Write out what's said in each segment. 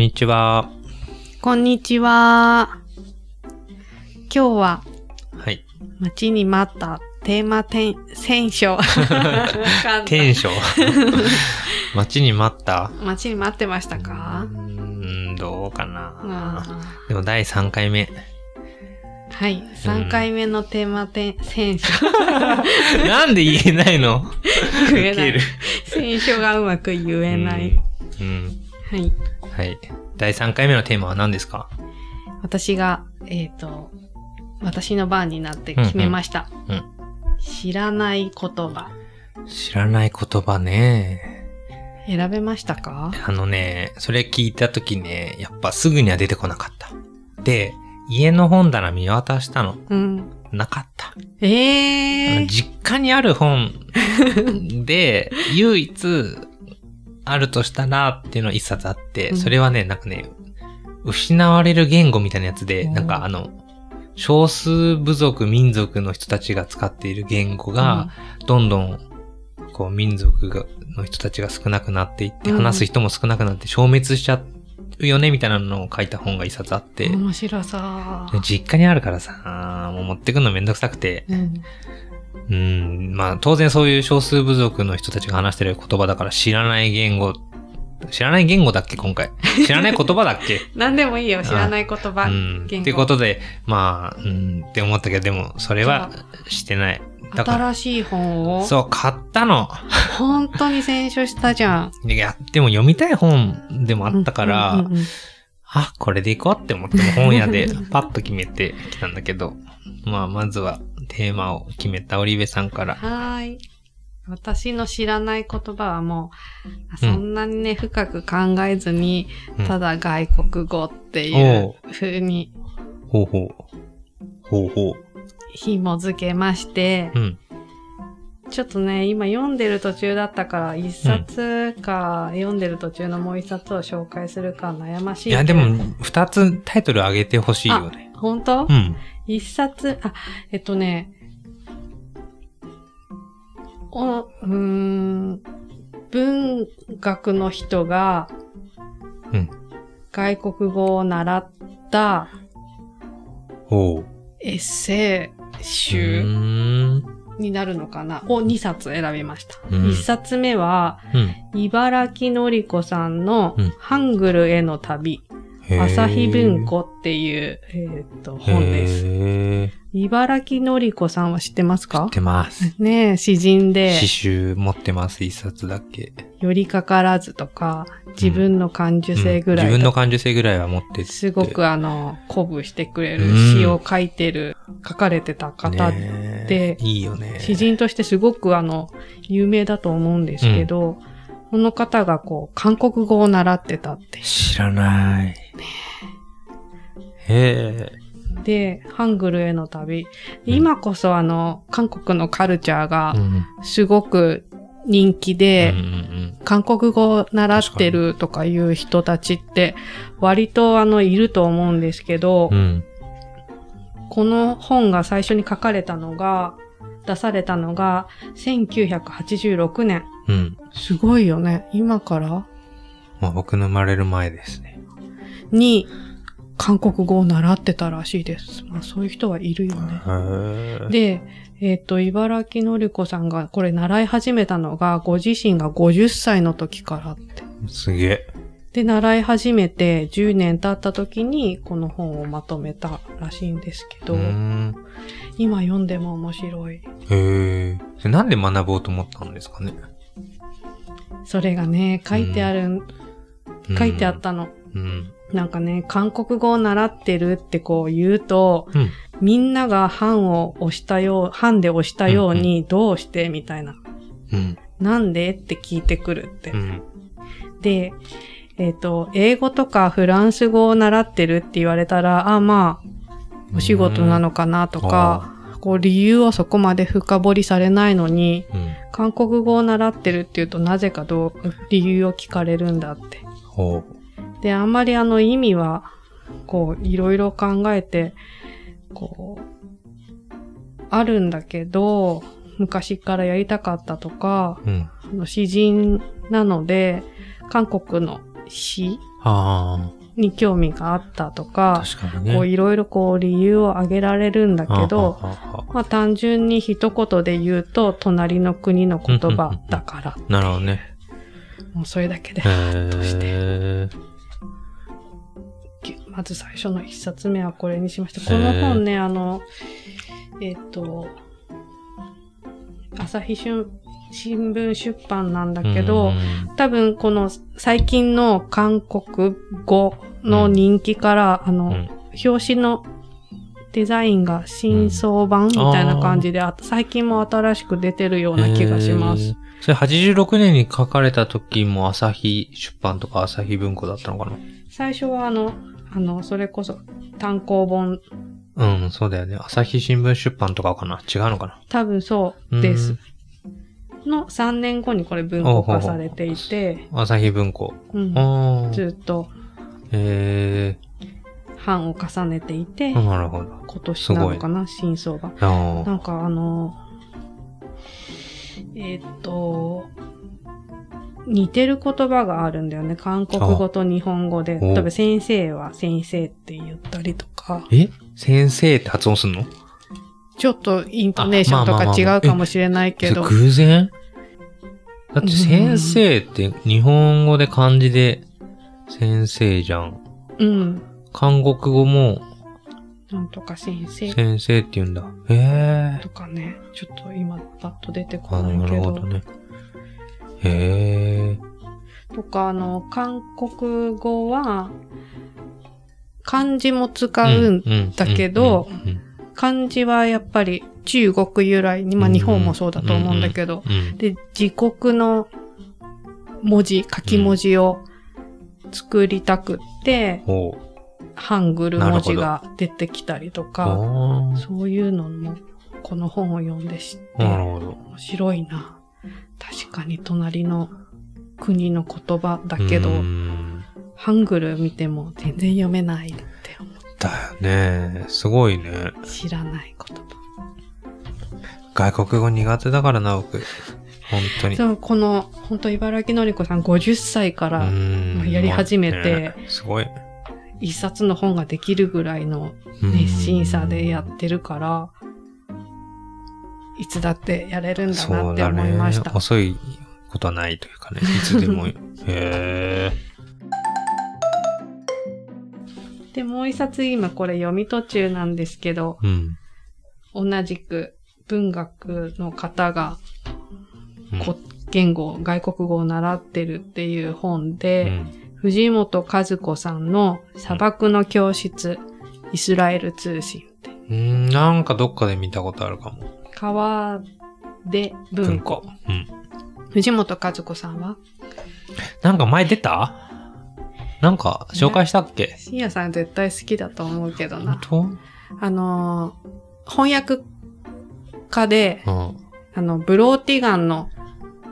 んにちは。こんにちは。今日ははい。待ちに待ったテーマテン選書。テンション。待ちに待った？待ちに待ってましたうかーん、どうかな。あでも第3回目。ーはい。3回目のテーマテン選書。なんで言えないの？言えない。選書がうまく言えない。うん。うんはい。はい。第3回目のテーマは何ですか？私が、えっ、と、私の番になって決めました。うんうん知らない言葉。知らない言葉ね。選べましたか？あのね、それ聞いたときね、やっぱすぐには出てこなかった。で、家の本棚見渡したの。うん。なかった。あのえー。実家にある本で、唯一あるとしたらっていうの一冊あって、うん。それはね、なんかね、失われる言語みたいなやつで、なんかあの、少数部族、民族の人たちが使っている言語が、どんどん、こう、民族がの人たちが少なくなっていって、うん。話す人も少なくなって消滅しちゃうよね、みたいなのを書いた本が一冊あって、面白そう。で実家にあるからさ、もう持ってくのめんどくさくて、うん。うん、まあ当然そういう少数部族の人たちが話してる言葉だから知らない言語、知らない言語だっけ今回。知らない言葉だっけ？何でもいいよ、知らない言葉。うん。ってことで、まあ、うん、って思ったけど、でもそれはしてない。新しい本を？そう、買ったの。本当に選書したじゃん。いや、でも読みたい本でもあったから、うんうんうんあ、これでいこうって思っても本屋でパッと決めてきたんだけど、まあ、まずはテーマを決めたオリベさんから。はーい。私の知らない言葉はもう、うんそんなにね、深く考えずに、うんただ外国語っていう風にほうほう。ほうほう。紐付けまして、うん。ちょっとね、今読んでる途中だったから、一冊か、読んでる途中のもう一冊を紹介するか悩ましい。いや、でも、二つタイトル上げてほしいよね。本当、うん。一冊、あ、えっとね、お、うーん、文学の人が、うん外国語を習ったほう。エッセイう集。になるのかなを2冊選びました。うん1冊目は、うん。茨城のりこさんのうんハングルへの旅、朝日文庫っていう、えーっと、本です。へ茨城のりこさんは知ってますか？ー知ってます。ねえ、詩人で、詩集持ってます、一冊だけ。寄りかからずとか、自分の感受性ぐらいうん自分の感受性ぐらいは持ってて。すごくあの、鼓舞してくれるうん詩を書いてる、書かれてた方、ねでいいよね。詩人としてすごくあの、有名だと思うんですけど、この方がこう、韓国語を習ってたって。知らない。へえ。で、ハングルへの旅。今こそあの、韓国のカルチャーがうんすごく人気で、韓国語を習ってるとかいう人たちって割とあのいると思うんですけど、うん。うん。この本が最初に書かれたのが、出されたのが1986年。うん。すごいよね。今から？まあ僕の生まれる前ですね。に韓国語を習ってたらしいです。まあそういう人はいるよね。で、えっ、と、茨城のりこさんがこれ習い始めたのがご自身が50歳の時からって。すげえ。で、習い始めて10年経った時にこの本をまとめたらしいんですけど。今読んでも面白い。へえ。なんで学ぼうと思ったんですかね？それがね、書いてある、書いてあったの。うん。なんかね、韓国語を習ってるってこう言うと、うん。みんなが版を押したよう、版で押したようにどうして？みたいな。うん。なんで？って聞いてくるって。うん。で、えっ、と、英語とかフランス語を習ってるって言われたら、あ、まあ、お仕事なのかなとか、こう理由はそこまで深掘りされないのに、うん。韓国語を習ってるって言うとなぜかどう、理由を聞かれるんだって。ほで、あんまりあの意味は、こう、いろいろ考えて、こう、あるんだけど、昔からやりたかったとか、う。うん。あの詩人なので、韓国の詩あに興味があったとあ、か、確かにね。こういろいろこう理由を挙げられるんだけど、ああああまあ単純に一言で言うと、隣の国の言葉だから、なるほどね。もうそれだけでへ。え。まず最初の一冊目はこれにしました。この本ね、あの、えっ、と、朝日新新聞出版なんだけど、うん多分この最近の韓国語の人気から、あの、うん。表紙のデザインが新装版みたいな感じで、あ最近も新しく出てるような気がします。それ86年に書かれた時も朝日出版とか朝日文庫だったのか最初はあの、あの、それこそ単行本、なうん、そうだよね。朝日新聞出版とかかな違うのかな多分そうです。の3年後にこれ文庫化されていて、朝日文庫。うん。ずっとへ版を重ねていて、え。なるほど。今年なのかな、新装版。あなんかあの、えーっと、似てる言葉があるんだよね。韓国語と日本語で。お例えば先生は先生って言ったりとか、え？先生って発音すんの？ちょっとイントネーションとか違うかもしれないけど、それ偶然？だって先生って日本語で漢字で先生じゃん。うん。韓国語もなんとか先生先生って言うんだ。へえと。かね、ちょっと今パッと出てこあなないけど。るほどね。へえ。とか、あの、韓国語は、漢字も使うんんだけど漢字はやっぱり中国由来に、まあうん日本もそうだと思うんだけど、うんで、自国の文字、書き文字を作りたくって。ハングル文字が出てきたりとか、あそういうのもこの本を読んで知って。面白いな。確かに隣の国の言葉だけど、ハングル見ても全然読めないって思う。だよね。すごいね。知らない言葉。外国語苦手だからな、僕。本当に。そう、この、本当茨城のりこさん50歳かうらやり始めてねすごい。一冊の本ができるぐらいの熱心さでやってるから、いつだってやれるんだなって思いました。遅いことはないというかね。いつでも。へえ。で、もう一冊今これ読み途中なんですけど、うん。同じく文学の方がうんこ言語、外国語を習ってるっていう本うで、ん藤本和子さんの砂漠の教室、イスラエル通信って、うん。なんかどっかで見たことあるかも。川で文庫。うん。藤本和子さんは？なんか前出た？なんか紹介したっけ？深夜さん絶対好きだと思うけど本な。当？あのー翻訳家で、うん。あの、ブローティガンの。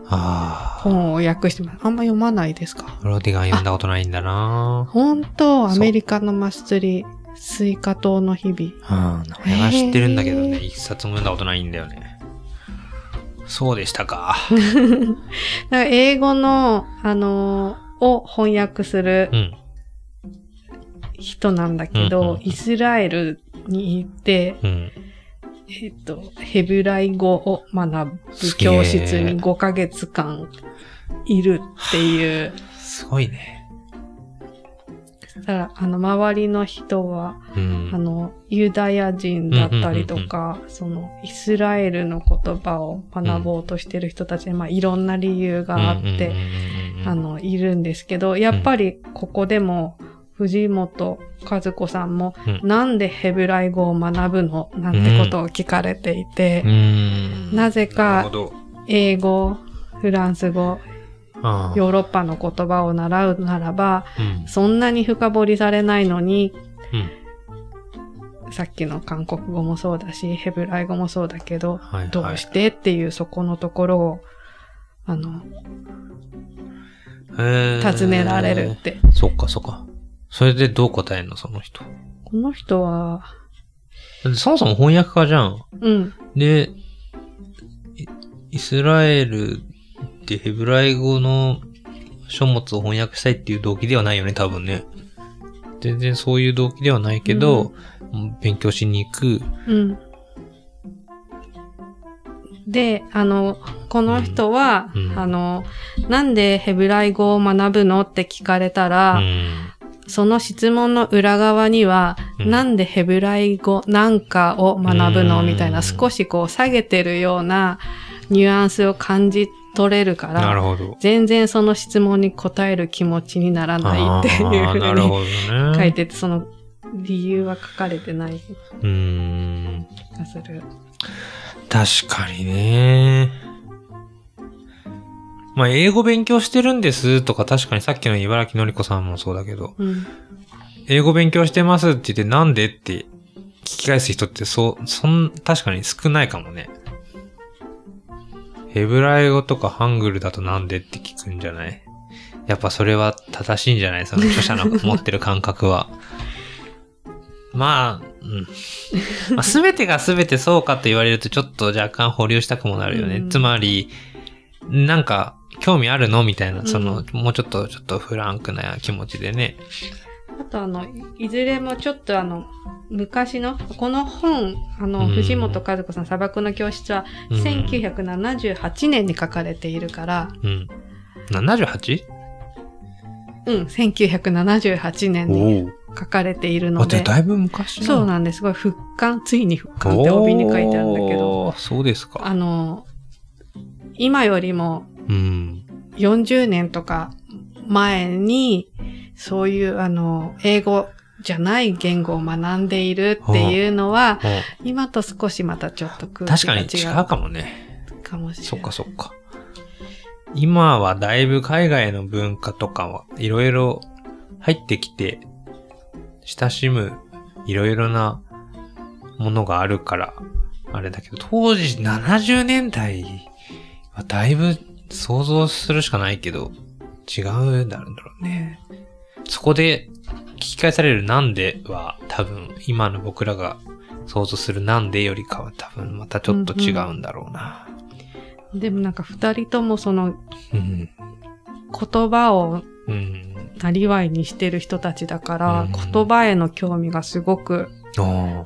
本を訳してます。あんま読まないですか？ブローティガン読んだことないんだな本当アメリカのマス釣り、西瓜糖の日々。うん。名前は知ってるんだけどね、一冊も読んだことないんだよね。そうでしたか。か英語の、あのーを翻訳するうん。人なんだけうんうんど、うんイスラエルに行って、うん。えっと、ヘブライ語を学ぶ教室に5ヶ月間いるっていう。すごいね。だから、あの、周りの人は、うん。あの、ユダヤ人だったりとか、その、イスラエルの言葉を学ぼうとしてる人たちに、まあ、いろんな理由があって、あの、の、いるんですけど、やっぱりここでも、藤本和子さんも、うん。なんでヘブライ語を学ぶの？なんてことを聞かれていて、うん。なぜか英語、フランス語、ヨーロッパの言葉を習うならば、うんそんなに深掘りされないのに、うんさっきの韓国語もそうだし、ヘブライ語もそうだけど、はいはいどうしてっていうそこのところを、あの、尋ねられるって。そっかそっか。それでどう答えんのその人？この人は、そもそも翻訳家じゃん。うん、で、イイスラエルってヘブライ語の書物を翻訳したいっていう動機ではないよね、多分ね。全然そういう動機ではないけど、勉強しに行く。うん。で、あの、この人は、うんうんあの、なんでヘブライ語を学ぶのって聞かれたうら、ん。その質問の裏側には、うんなんでヘブライ語なんかを学ぶのうんみたいな少しこう下げてるようなニュアンスを感じ取れるから、なるほど。全然その質問に答える気持ちにならないっていうあふうにね。書いてて、その理由は書かれてない気うーん。がする。確かにね。まあ、英語勉強してるんですとか、確かにさっきの茨城のりこさんもそうだけど、うん。英語勉強してますって言ってなんでって聞き返す人ってそう、そん、確かに少ないかもね。ヘブライ語とかハングルだとなんでって聞くんじゃない？やっぱそれは正しいんじゃない？その著者の持ってる感覚は。まあ、うん。まあ、全てが全てそうかと言われるとちょっと若干保留したくもなるよね。うんつまり、なんか、興味あるの？みたいな、その、うもうちょっと、ちょっとフランクな気持ちでね。あとあの、いいずれもちょっとあの、昔の、この本、あの、うん藤本和子さん砂漠の教室は、うん1978年に書かれているから、うん。78? うん、1978年にお書かれているあ、ので、だいぶ昔そうなんです。すごい復刊、ついに復刊って帯に書いてあるんだけど、そうですか。あの、今よりもうん。40年とか前に、そういうあの、英語じゃない言語を学んでいるっていうのは、お今と少しまたちょっと空気確かが違うに違うかもね。かもしれない。そっかそっか。今はだいぶ海外の文化とかはいろいろ入ってきて、親しむいろいろなものがあるから、あれだけど、当時70年代はだいぶ想像するしかないけど、違うんだろうね。そこで聞き返されるなんでは多分今の僕らが想像するなんでよりかは多分またちょっと違うんだろうな。でもなんか二人ともそのうん。言葉をうん。なりわいにしてる人たちだから、うん言葉への興味がすごく、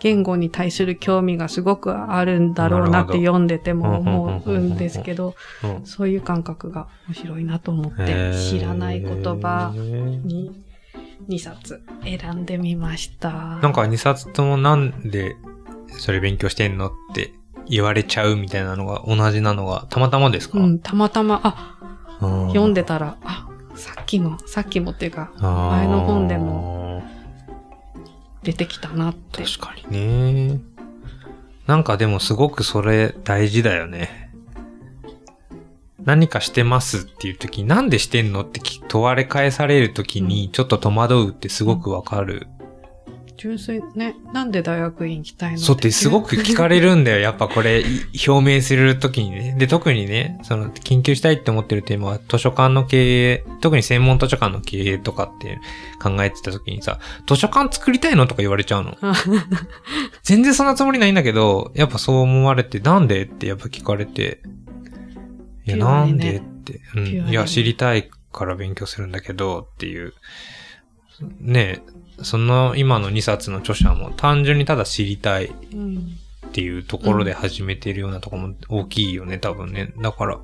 言語に対する興味がすごくあるんだろうなって読んでてもうんうんうんうん思うんですけど、うんそういう感覚が面白いなと思って、知らない言葉に2冊選んでみました。なんか2冊ともなんでそれ勉強してんのって言われちゃうみたいなのが同じなのがたまたまですか、うん、たまたま、あ、うん読んでたら、あ、さっきの、さっきもっていうか、前の本でも出てきたなって。確かにね。なんかでもすごくそれ大事だよね。何かしてますっていう時になんでしてんのってき問われ返される時にちょっと戸惑うってすごくわかる。純粋ね、なんで大学院行きたいのそうってすごく聞かれるんだよ。やっぱこれい表明するときにね。で、特にね、その研究したいって思ってるテーマは図書館の経営、特に専門図書館の経営とかって考えてたときにさ、図書館作りたいのとか言われちゃうの。全然そんなつもりないんだけど、やっぱそう思われて、なんでってやっぱ聞かれて、いや、なんでって、うん、いや、知りたいから勉強するんだけど、っていう。ねその今の2冊の著者も単純にただ知りたいうん。っていうところで始めているようなところも大きいよね、多分ね。だから、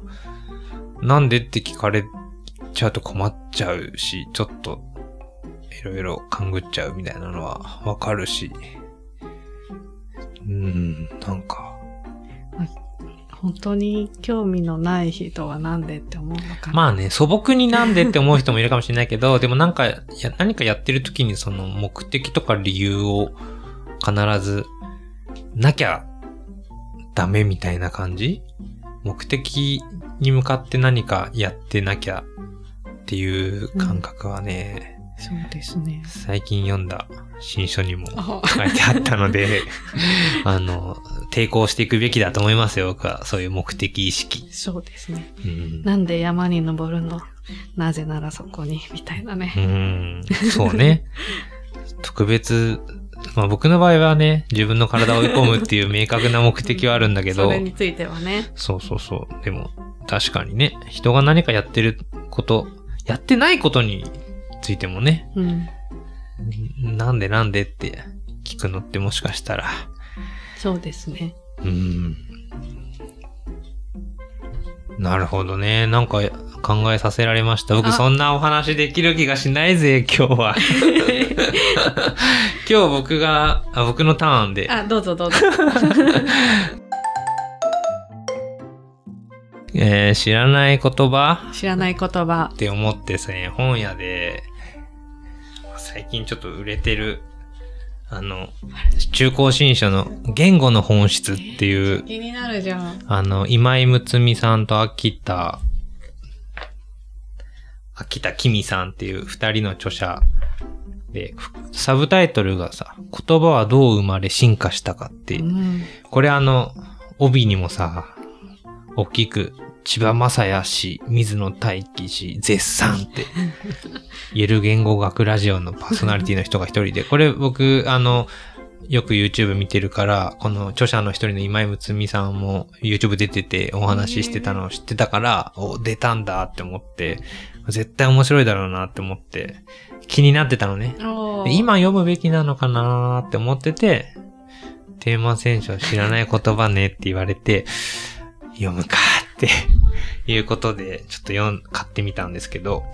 なんでって聞かれちゃうと困っちゃうし、ちょっと、いろいろ勘ぐっちゃうみたいなのはわかるし。うん、なんか、本当に興味のない人はなんでって思うのかな。まあね、素朴になんでって思う人もいるかもしれないけど、でもなんか、や何かやってる時にその目的とか理由を必ずなきゃダメみたいな感じ？目的に向かって何かやってなきゃっていう感覚はね、そうですね。最近読んだ新書にもあ書いてあったので、あの、抵抗していくべきだと思いますよ、僕は。そういう目的意識。そうですね。うんなんで山に登るの？なぜならそこに、みたいなね。うん、そうね。特別、まあ僕の場合はね、自分の体を追い込むっていう明確な目的はあるんだけどそれ、についてはね。そうそうそう。でも、確かにね、人が何かやってること、やってないことについてもね、うん。なんでなんでって聞くのってもしかしたら、そうですね。うん。なるほどね。なんか考えさせられました。僕あそんなお話できる気がしないぜ、今日は。今日僕が、あ僕のターンで、あ、どうぞどうぞ。えー知らない言葉？知らない言葉っ。て思ってですね、本屋で、最近ちょっと売れてる、あの、中高新書の言語の本質っていう、気になるじゃん。あの、今井睦美さんと秋田、秋田きみさんっていう二人の著者で、サブタイトルがさ、言葉はどう生まれ進化したかってうん。これあの、帯にもさ、大きく、千葉正也氏、水野大輝氏、絶賛って、言える言語学ラジオのパーソナリティの人が一人で、これ僕、あの、よく YouTube 見てるから、この著者の一人の今井睦美さんも YouTube 出ててお話ししてたのを知ってたから、お、出たんだって思って、絶対面白いだろうなって思って、気になってたのね。今読むべきなのかなーって思ってて、テーマ選手は知らない言葉ねって言われて、読むかっていうことで、ちょっと読ん、買ってみたんですけど、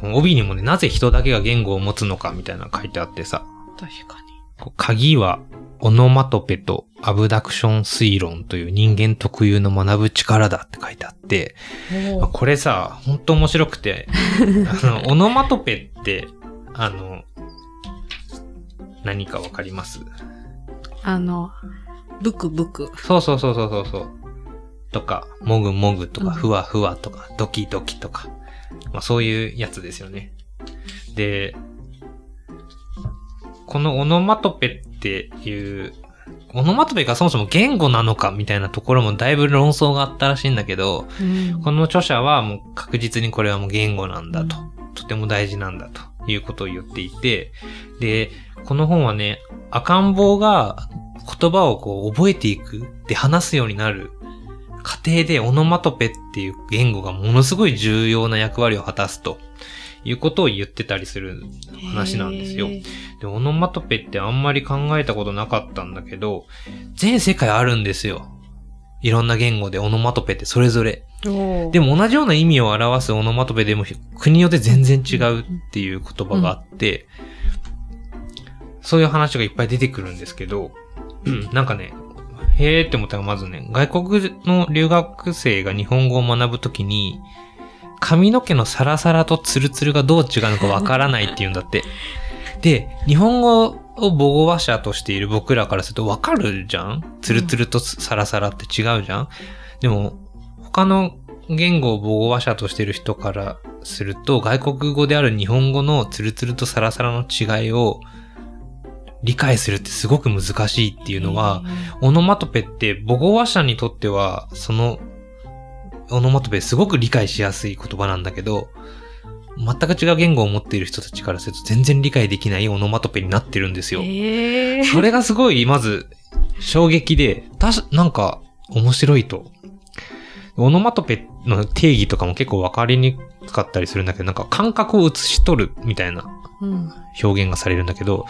この帯にもね、なぜ人だけが言語を持つのかみたいなの書いてあってさ、確かこう鍵はオノマトペとアブダクション推論という人間特有の学ぶ力だって書いてあって、に。おー。これさ、ほんと面白くて、あの、オノマトペって、あの、何かわかります？あの、ブクブク。そうそうそうそうそうそう。とか、もぐもぐとか、うんふわふわとか、ドキドキとか。まあそういうやつですよね。で、このオノマトペっていう、オノマトペがそもそも言語なのかみたいなところもだいぶ論争があったらしいんだけど、うんこの著者はもう確実にこれはもう言語なんだと。とても大事なんだということを言っていて、で、この本はね、赤ん坊が言葉をこう覚えていくで話すようになる過程でオノマトペっていう言語がものすごい重要な役割を果たすということを言ってたりする話なんですよで、オノマトペってあんまり考えたことなかったんだけど、全世界あるんですよ。いろんな言語でオノマトペってそれぞれ。でも同じような意味を表すオノマトペでも国によって全然違うっていう言葉があって、そういう話がいっぱい出てくるんですけど、うんなんかね、へーって思ったのがまずね、外国の留学生が日本語を学ぶときに、髪の毛のサラサラとツルツルがどう違うのかわからないって言うんだって。で、日本語を母語話者としている僕らからするとわかるじゃん？ツルツルとサラサラって違うじゃん？でも、他の言語を母語話者としている人からすると、外国語である日本語のツルツルとサラサラの違いを理解するってすごく難しいっていうのは、オノマトペって母語話者にとっては、その、オノマトペすごく理解しやすい言葉なんだけど、全く違う言語を持っている人たちからすると全然理解できないオノマトペになってるんですよ。えーそれがすごい、まず、衝撃で、たし、なんか、面白いと。オノマトペの定義とかも結構わかりにくかったりするんだけど、なんか感覚を映し取るみたいなうん表現がされるんだけど、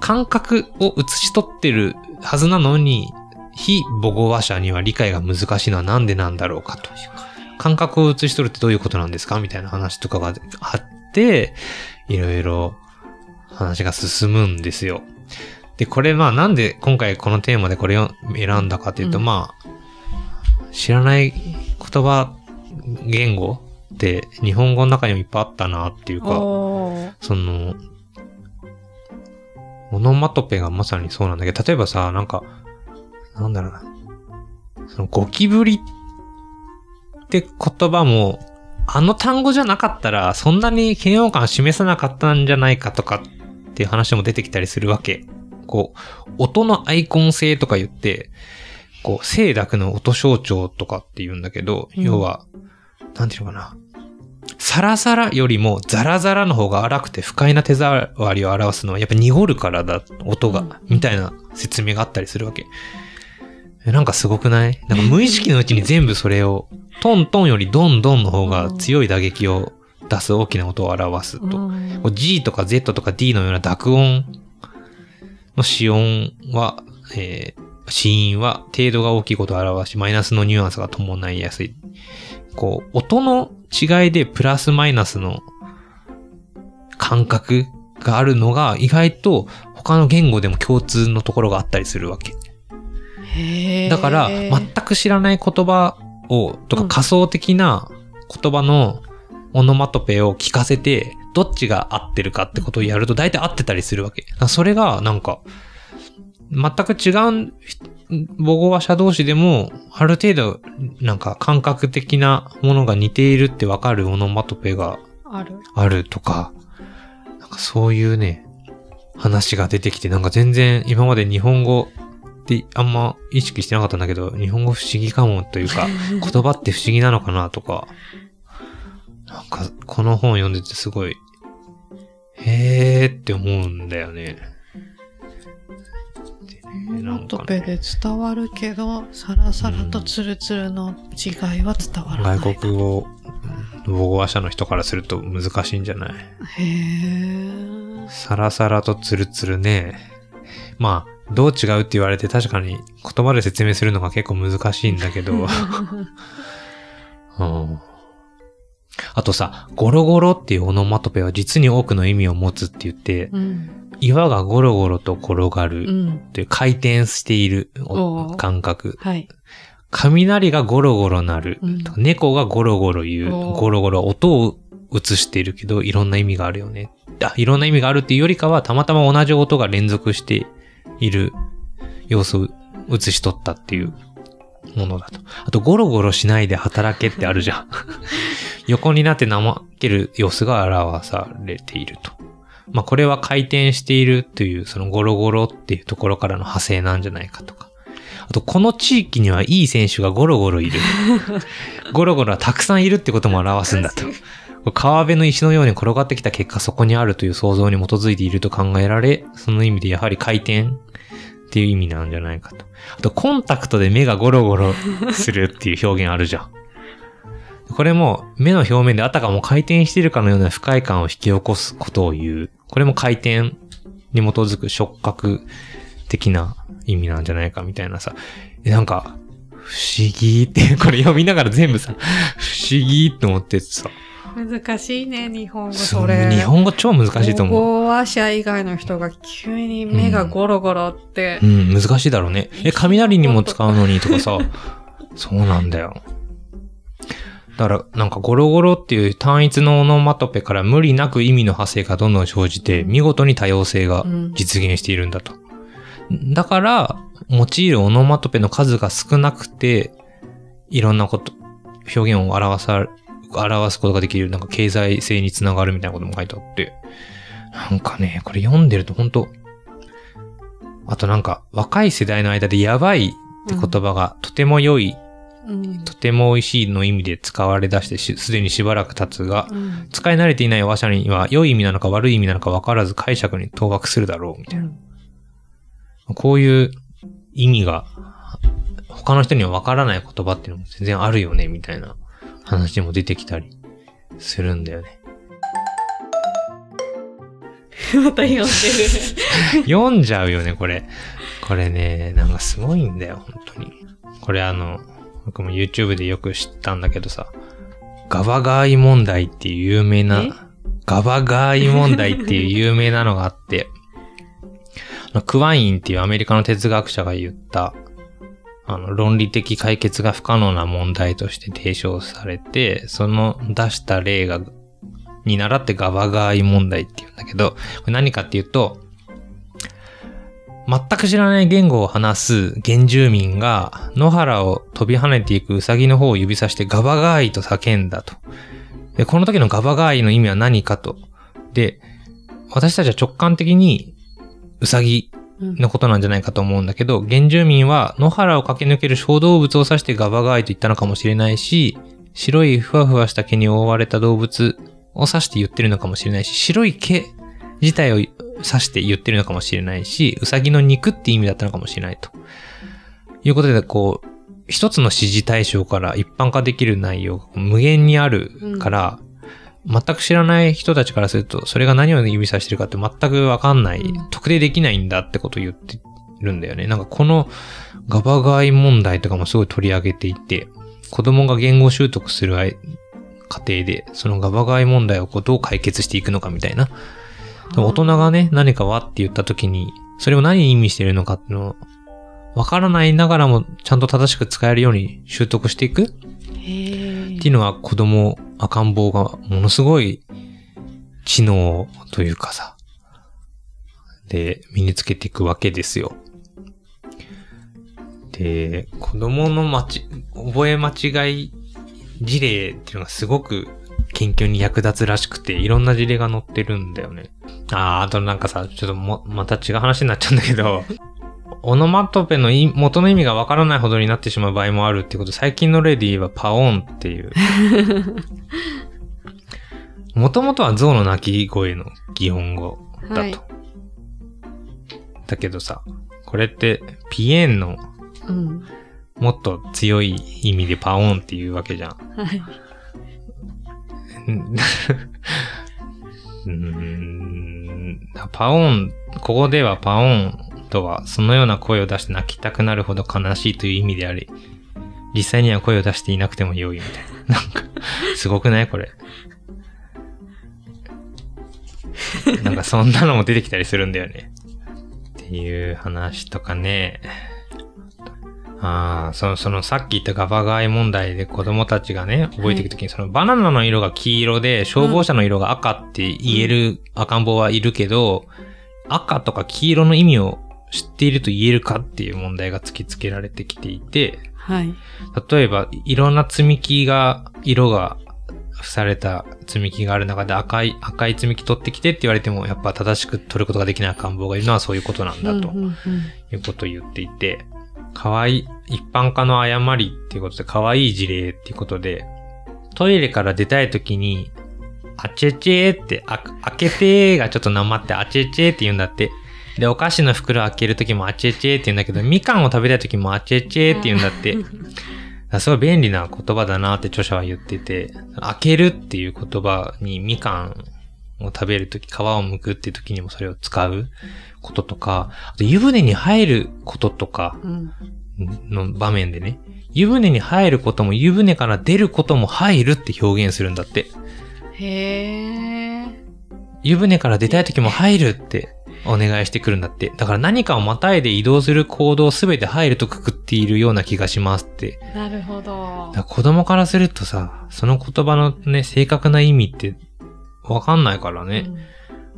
感覚を映し取ってるはずなのに、非母語話者には理解が難しいのはなんでなんだろうかと。感覚を映し取るってどういうことなんですか？みたいな話とかがあって、いろいろ話が進むんですよ。で、これまあなんで今回このテーマでこれを選んだかというと、うんまあ、知らない言葉、言語って日本語の中にもいっぱいあったなっていうか、その、オノマトペがまさにそうなんだけど、例えばさ、なんか、なんだろうな。そのゴキブリって言葉も、あの単語じゃなかったら、そんなに嫌悪感示さなかったんじゃないかとかっていう話も出てきたりするわけ。こう、音のアイコン性とか言って、こう、清濁の音象徴とかって言うんだけど、うん要は、なんていうのかな。サラサラよりもザラザラの方が荒くて不快な手触りを表すのはやっぱ濁るからだ、音が、うんみたいな説明があったりするわけ。えなんかすごくない？なんか無意識のうちに全部それをトントンよりドンドンの方が強い打撃を出す大きな音を表すと。G とか Z とか D のような濁音の子音は、えー、子音は程度が大きいことを表し、マイナスのニュアンスが伴いやすい。こう、音の違いでプラスマイナスの感覚があるのが意外と他の言語でも共通のところがあったりするわけ。だから、全く知らない言葉を、とかうん仮想的な言葉のオノマトペを聞かせて、どっちが合ってるかってことをやると大体合ってたりするわけ。それがなんか、全く違う母語話者同士でも、ある程度、なんか感覚的なものが似ているってわかるオノマトペがある。あるとか、なんかそういうね、話が出てきて、なんか全然今まで日本語ってあんま意識してなかったんだけど、日本語不思議かもというか、言葉って不思議なのかなとか、なんかこの本読んでてすごい、へーって思うんだよね。オノトペで伝わるけど、サラサラとツルツルの違いは伝わらない。外国語、母語話者の人からすると難しいんじゃない？へー。サラサラとツルツルね。まあ、どう違うって言われて確かに言葉で説明するのが結構難しいんだけど。うんあとさ、ゴロゴロっていうオノマトペは実に多くの意味を持つって言って、うん。岩がゴロゴロと転がうるん。っていう回転している感覚。はい。雷がゴロゴロ鳴る。うん猫がゴロゴロ言う。ゴロゴロ音を映しているけど、いろんな意味があるよね。あ、いろんな意味があるっていうよりかは、たまたま同じ音が連続している様子を映し取ったっていうものだと。あと、ゴロゴロしないで働けってあるじゃん。横になって怠ける様子が表されていると。まあ、これは回転しているという、そのゴロゴロっていうところからの派生なんじゃないかとか。あと、この地域にはいい選手がゴロゴロいる。ゴロゴロはたくさんいるってことも表すんだと。川辺の石のように転がってきた結果そこにあるという想像に基づいていると考えられ、その意味でやはり回転っていう意味なんじゃないかと。あと、コンタクトで目がゴロゴロするっていう表現あるじゃん。これも目の表面であたかも回転しているかのような不快感を引き起こすことを言う。これも回転に基づく触覚的な意味なんじゃないかみたいなさ。えなんか、不思議って、これ読みながら全部さ、不思議って思っててさ。難しいね、日本語、それ。日本語超難しいと思う。母語話者以外の人が急に目がゴロゴロってう、ん、難しいだろうね。え、雷にも使うのにとかさ、そうなんだよ。だから、なんかゴロゴロっていう単一のオノマトペから無理なく意味の派生がどんどん生じて、見事に多様性がうん実現しているんだと。だから、用いるオノマトペの数が少なくて、いろんなこと、表現を表さ、表すことができる、なんか経済性につながるみたいなことも書いてあって。なんかね、これ読んでると本当あとなんか、若い世代の間でやばいって言葉がとても良い、うんとても美味しいの意味で使われ出してしすでにしばらく経つが、うん使い慣れていない話者には良い意味なのか悪い意味なのか分からず解釈に当惑するだろう、みたいな。こういう意味が、他の人には分からない言葉っていうのも全然あるよね、みたいな話も出てきたりするんだよね。また読んでる。読んじゃうよね、これ。これね、なんかすごいんだよ、本当に。これあの、僕も YouTube でよく知ったんだけどさ、ガバガーイ問題っていう有名え？な、ガバガーイ問題っていう有名なのがあって、クワインっていうアメリカの哲学者が言った、あの、論理的解決が不可能な問題として提唱されて、その出した例が、に倣ってガバガーイ問題って言うんだけど、これ何かっていうと、全く知らない言語を話す原住民が野原を飛び跳ねていくウサギの方を指さしてガバガーイと叫んだと。で、この時のガバガーイの意味は何かと。で、私たちは直感的にウサギのことなんじゃないかと思うんだけど、原住民は野原を駆け抜ける小動物を指してガバガーイと言ったのかもしれないし、白いふわふわした毛に覆われた動物を指して言ってるのかもしれないし、白い毛自体を指して言ってるのかもしれないし、うさぎの肉って意味だったのかもしれないと。いうことで、こう、一つの指示対象から一般化できる内容が無限にあるから、全く知らない人たちからすると、それが何を指さしてるかって全くわかんない、うん特定できないんだってことを言ってるんだよね。なんかこのガバガイ問題とかもすごい取り上げていて、子供が言語習得する過程で、そのガバガイ問題をこうどう解決していくのかみたいな。大人がね、何かはって言った時に、それを何に意味してるのかっていうのを、わからないながらもちゃんと正しく使えるように習得していくっ。ていうのが子供赤ん坊がものすごい知能というかさ、で、身につけていくわけですよ。で、子供のまち、覚え間違い事例っていうのがすごく研究に役立つらしくて、いろんな事例が載ってるんだよね。あー、あとなんかさ、ちょっとも、また違う話になっちゃうんだけど、オノマトペの意元の意味がわからないほどになってしまう場合もあるってこと、最近の例で言えばパオンっていう。もともとは象の鳴き声の擬音語だと。はいだけどさ、これってピエンのうん。もっと強い意味でパオンっていうわけじゃん。はい。うんうんパオン、ここではパオンとはそのような声を出して泣きたくなるほど悲しいという意味であり、実際には声を出していなくても良いみたいな。なんか、すごくない？これ。なんかそんなのも出てきたりするんだよね。っていう話とかね。ああ、その、そのさっき言ったガバガイ問題で子供たちがね、覚えていくときに、そのバナナの色が黄色で消防車の色が赤って言える赤ん坊はいるけど、赤とか黄色の意味を知っていると言えるかっていう問題が突きつけられてきていて、はい。例えば、いろんな積み木が、色が付された積み木がある中で赤い、赤い積み木取ってきてって言われても、やっぱ正しく取ることができない赤ん坊がいるのはそういうことなんだとうんうんうん。いうことを言っていて、可愛い、一般化の誤りっていうことで、可愛い事例っていうことで、トイレから出たい時に、あちえちえって、あ、開けてがちょっとなまって、あちえちえって言うんだって。で、お菓子の袋開ける時もあちえちえって言うんだけど、みかんを食べたい時もあちえちえって言うんだって。すごい便利な言葉だなって著者は言ってて、開けるっていう言葉にみかんを食べるとき、皮を剥くっていう時にもそれを使うこととか、あと湯船に入ることとかうん。の場面でね、湯船に入ることも湯船から出ることも入るって表現するんだって。へえ。湯船から出たい時も入るってお願いしてくるんだって。だから何かをまたいで移動する行動すべて入るとくくっているような気がしますってなるほどだ子供からするとさ、その言葉のね、正確な意味ってわかんないからね。うん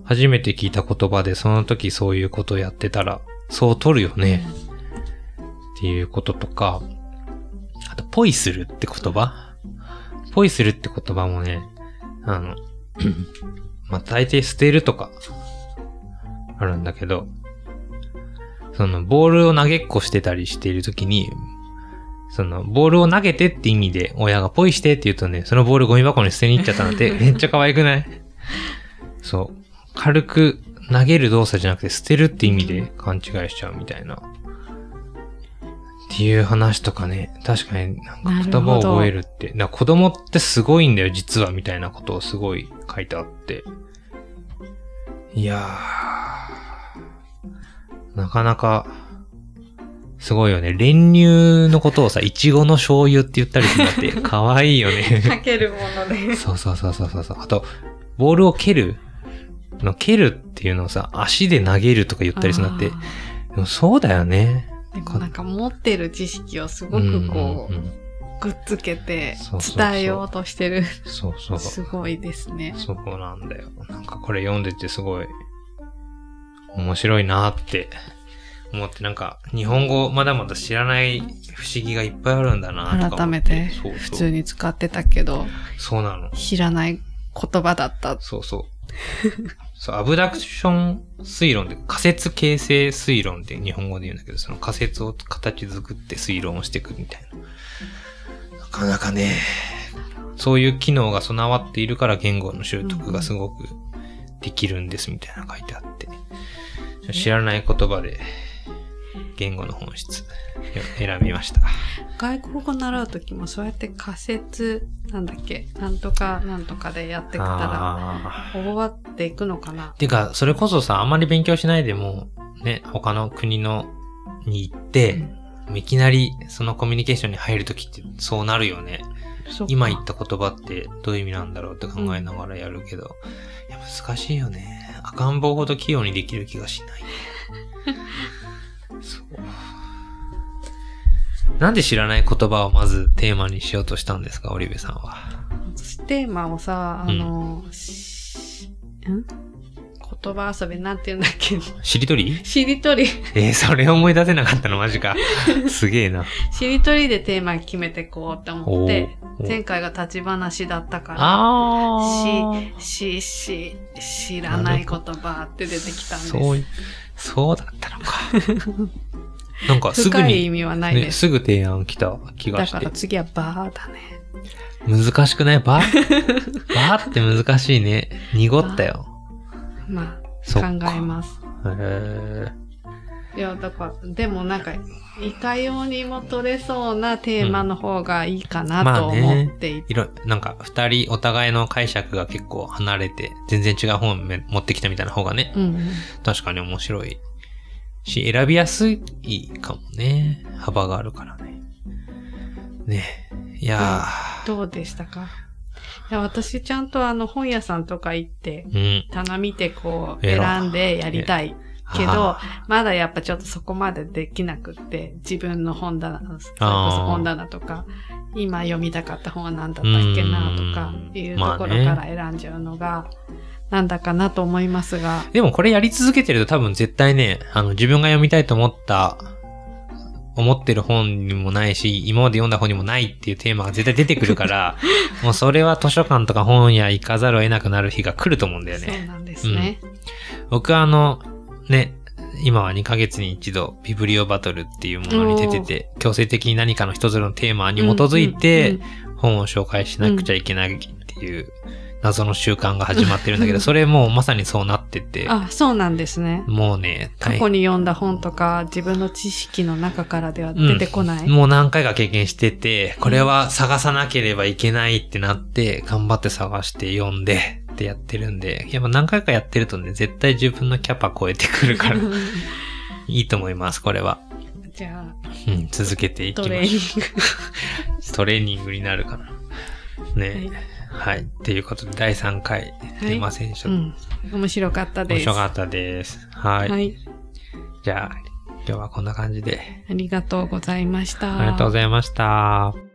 初めて聞いた言葉でその時そういうことをやってたら、そう取るよね。っていうこととか、あと、ポイするって言葉ポイするって言葉もね、あの、まあ、大抵捨てるとか、あるんだけど、その、ボールを投げっこしてたりしているときに、その、ボールを投げてって意味で、親がポイしてって言うとね、そのボールゴミ箱に捨てに行っちゃったなんて、めっちゃ可愛くない？そう。軽く投げる動作じゃなくて捨てるって意味で勘違いしちゃうみたいな。っていう話とかね、確かになんか言葉を覚えるって。だから子供ってすごいんだよ、実は、みたいなことをすごい書いてあって。いやー、なかなか、すごいよね。練乳のことをさ、いちごの醤油って言ったりするんだって、かわいいよね。かけるもので。そうそうそうそうそうそう。あと、ボールを蹴るの蹴るっていうのをさ、足で投げるとか言ったりするんだって。あでもそうだよね。ーでもなんか持ってる知識をすごくこう、うんうんうんくっつけて伝えようとしてる。そうそう。すごいですね。そうなんだよ。なんかこれ読んでてすごい面白いなって思って、なんか日本語まだまだ知らない不思議がいっぱいあるんだな改めて普通に使ってたけど、そうなの。知らない言葉だった。そうそう。そう、アブダクション推論で、仮説形成推論って日本語で言うんだけど、その仮説を形作って推論をしていくみたいな。なかなかね、そういう機能が備わっているから言語の習得がすごくできるんですみたいなの書いてあって。知らない言葉で言語の本質選びました。外国語習うときもそうやって仮説、なんだっけ、なんとかなんとかでやってきたら、あ終わっていくのかな？ーてか、それこそさ、あんまり勉強しないでも、ね、他の国のに行って、いきなりそのコミュニケーションに入るときってそうなるよね。今言った言葉ってどういう意味なんだろうって考えながらやるけど、いや難しいよね。赤ん坊ほど器用にできる気がしない。なんで知らない言葉をまずテーマにしようとしたんですか、オリベさんは？私テーマをさ、あの、しん？言葉遊びなんて言うんだっけ？しりとり？しりとり。えー、それ思い出せなかったのマジか。すげえな。しりとりでテーマ決めてこうって思って、前回が立ち話だったから、あー。し、し、知らない言葉って出てきたんです。そうい、そうだったのか。なんかすぐに、深い意味はないね、です。すぐ提案来た気がだして。から次はバーだね。難しくない？バー？バーって難しいね。濁ったよ。まあ、考えます。へーいや、だから、でもなんか、いかようにも取れそうなテーマの方がいいかなと思っていて、いろ、なんか、二人お互いの解釈が結構離れて、全然違う本め持ってきたみたいな方がね、うんうん。確かに面白いし、選びやすいかもね。幅があるからね。ねいやどうでしたか？いや、私ちゃんとあの本屋さんとか行って、ー、うん。棚見てこう選んでやりたいけどあ、まだやっぱちょっとそこまでできなくって、自分の本棚、それこそ本棚とか、今読みたかった本は何だったっけなとかうん。いうところから選んじゃうのが、なんだかなと思いますが、でもこれやり続けてると多分絶対ね、あの自分が読みたいと思った、思ってる本にもないし、今まで読んだ本にもないっていうテーマが絶対出てくるから、もうそれは図書館とか本屋行かざるを得なくなる日が来ると思うんだよね。そうなんですね。僕はあの、ね、今は2ヶ月に一度ビブリオバトルっていうものに出てて、強制的に何かの一つのテーマに基づいて、うんうん本を紹介しなくちゃいけないっていう謎の習慣が始まってるんだけど、それもうまさにそうなってて、あ、そうなんですね。もうね、大過去に読んだ本とか、自分の知識の中からでは出てこない。もう何回か経験してて、これは探さなければいけないってなって、頑張って探して読んでってやってるんで、やっぱ何回かやってるとね、絶対自分のキャパ超えてくるから、いいと思います、これは。じゃあ、うん、続けていきまトしょうレーニング。トレーニングになるかな。ね。はい。っていうことで、第3回、テーマ選手、うん。面白かったです。面白かったです。はい。はい。じゃあ、今日はこんな感じで、ありがとうございました。ありがとうございました。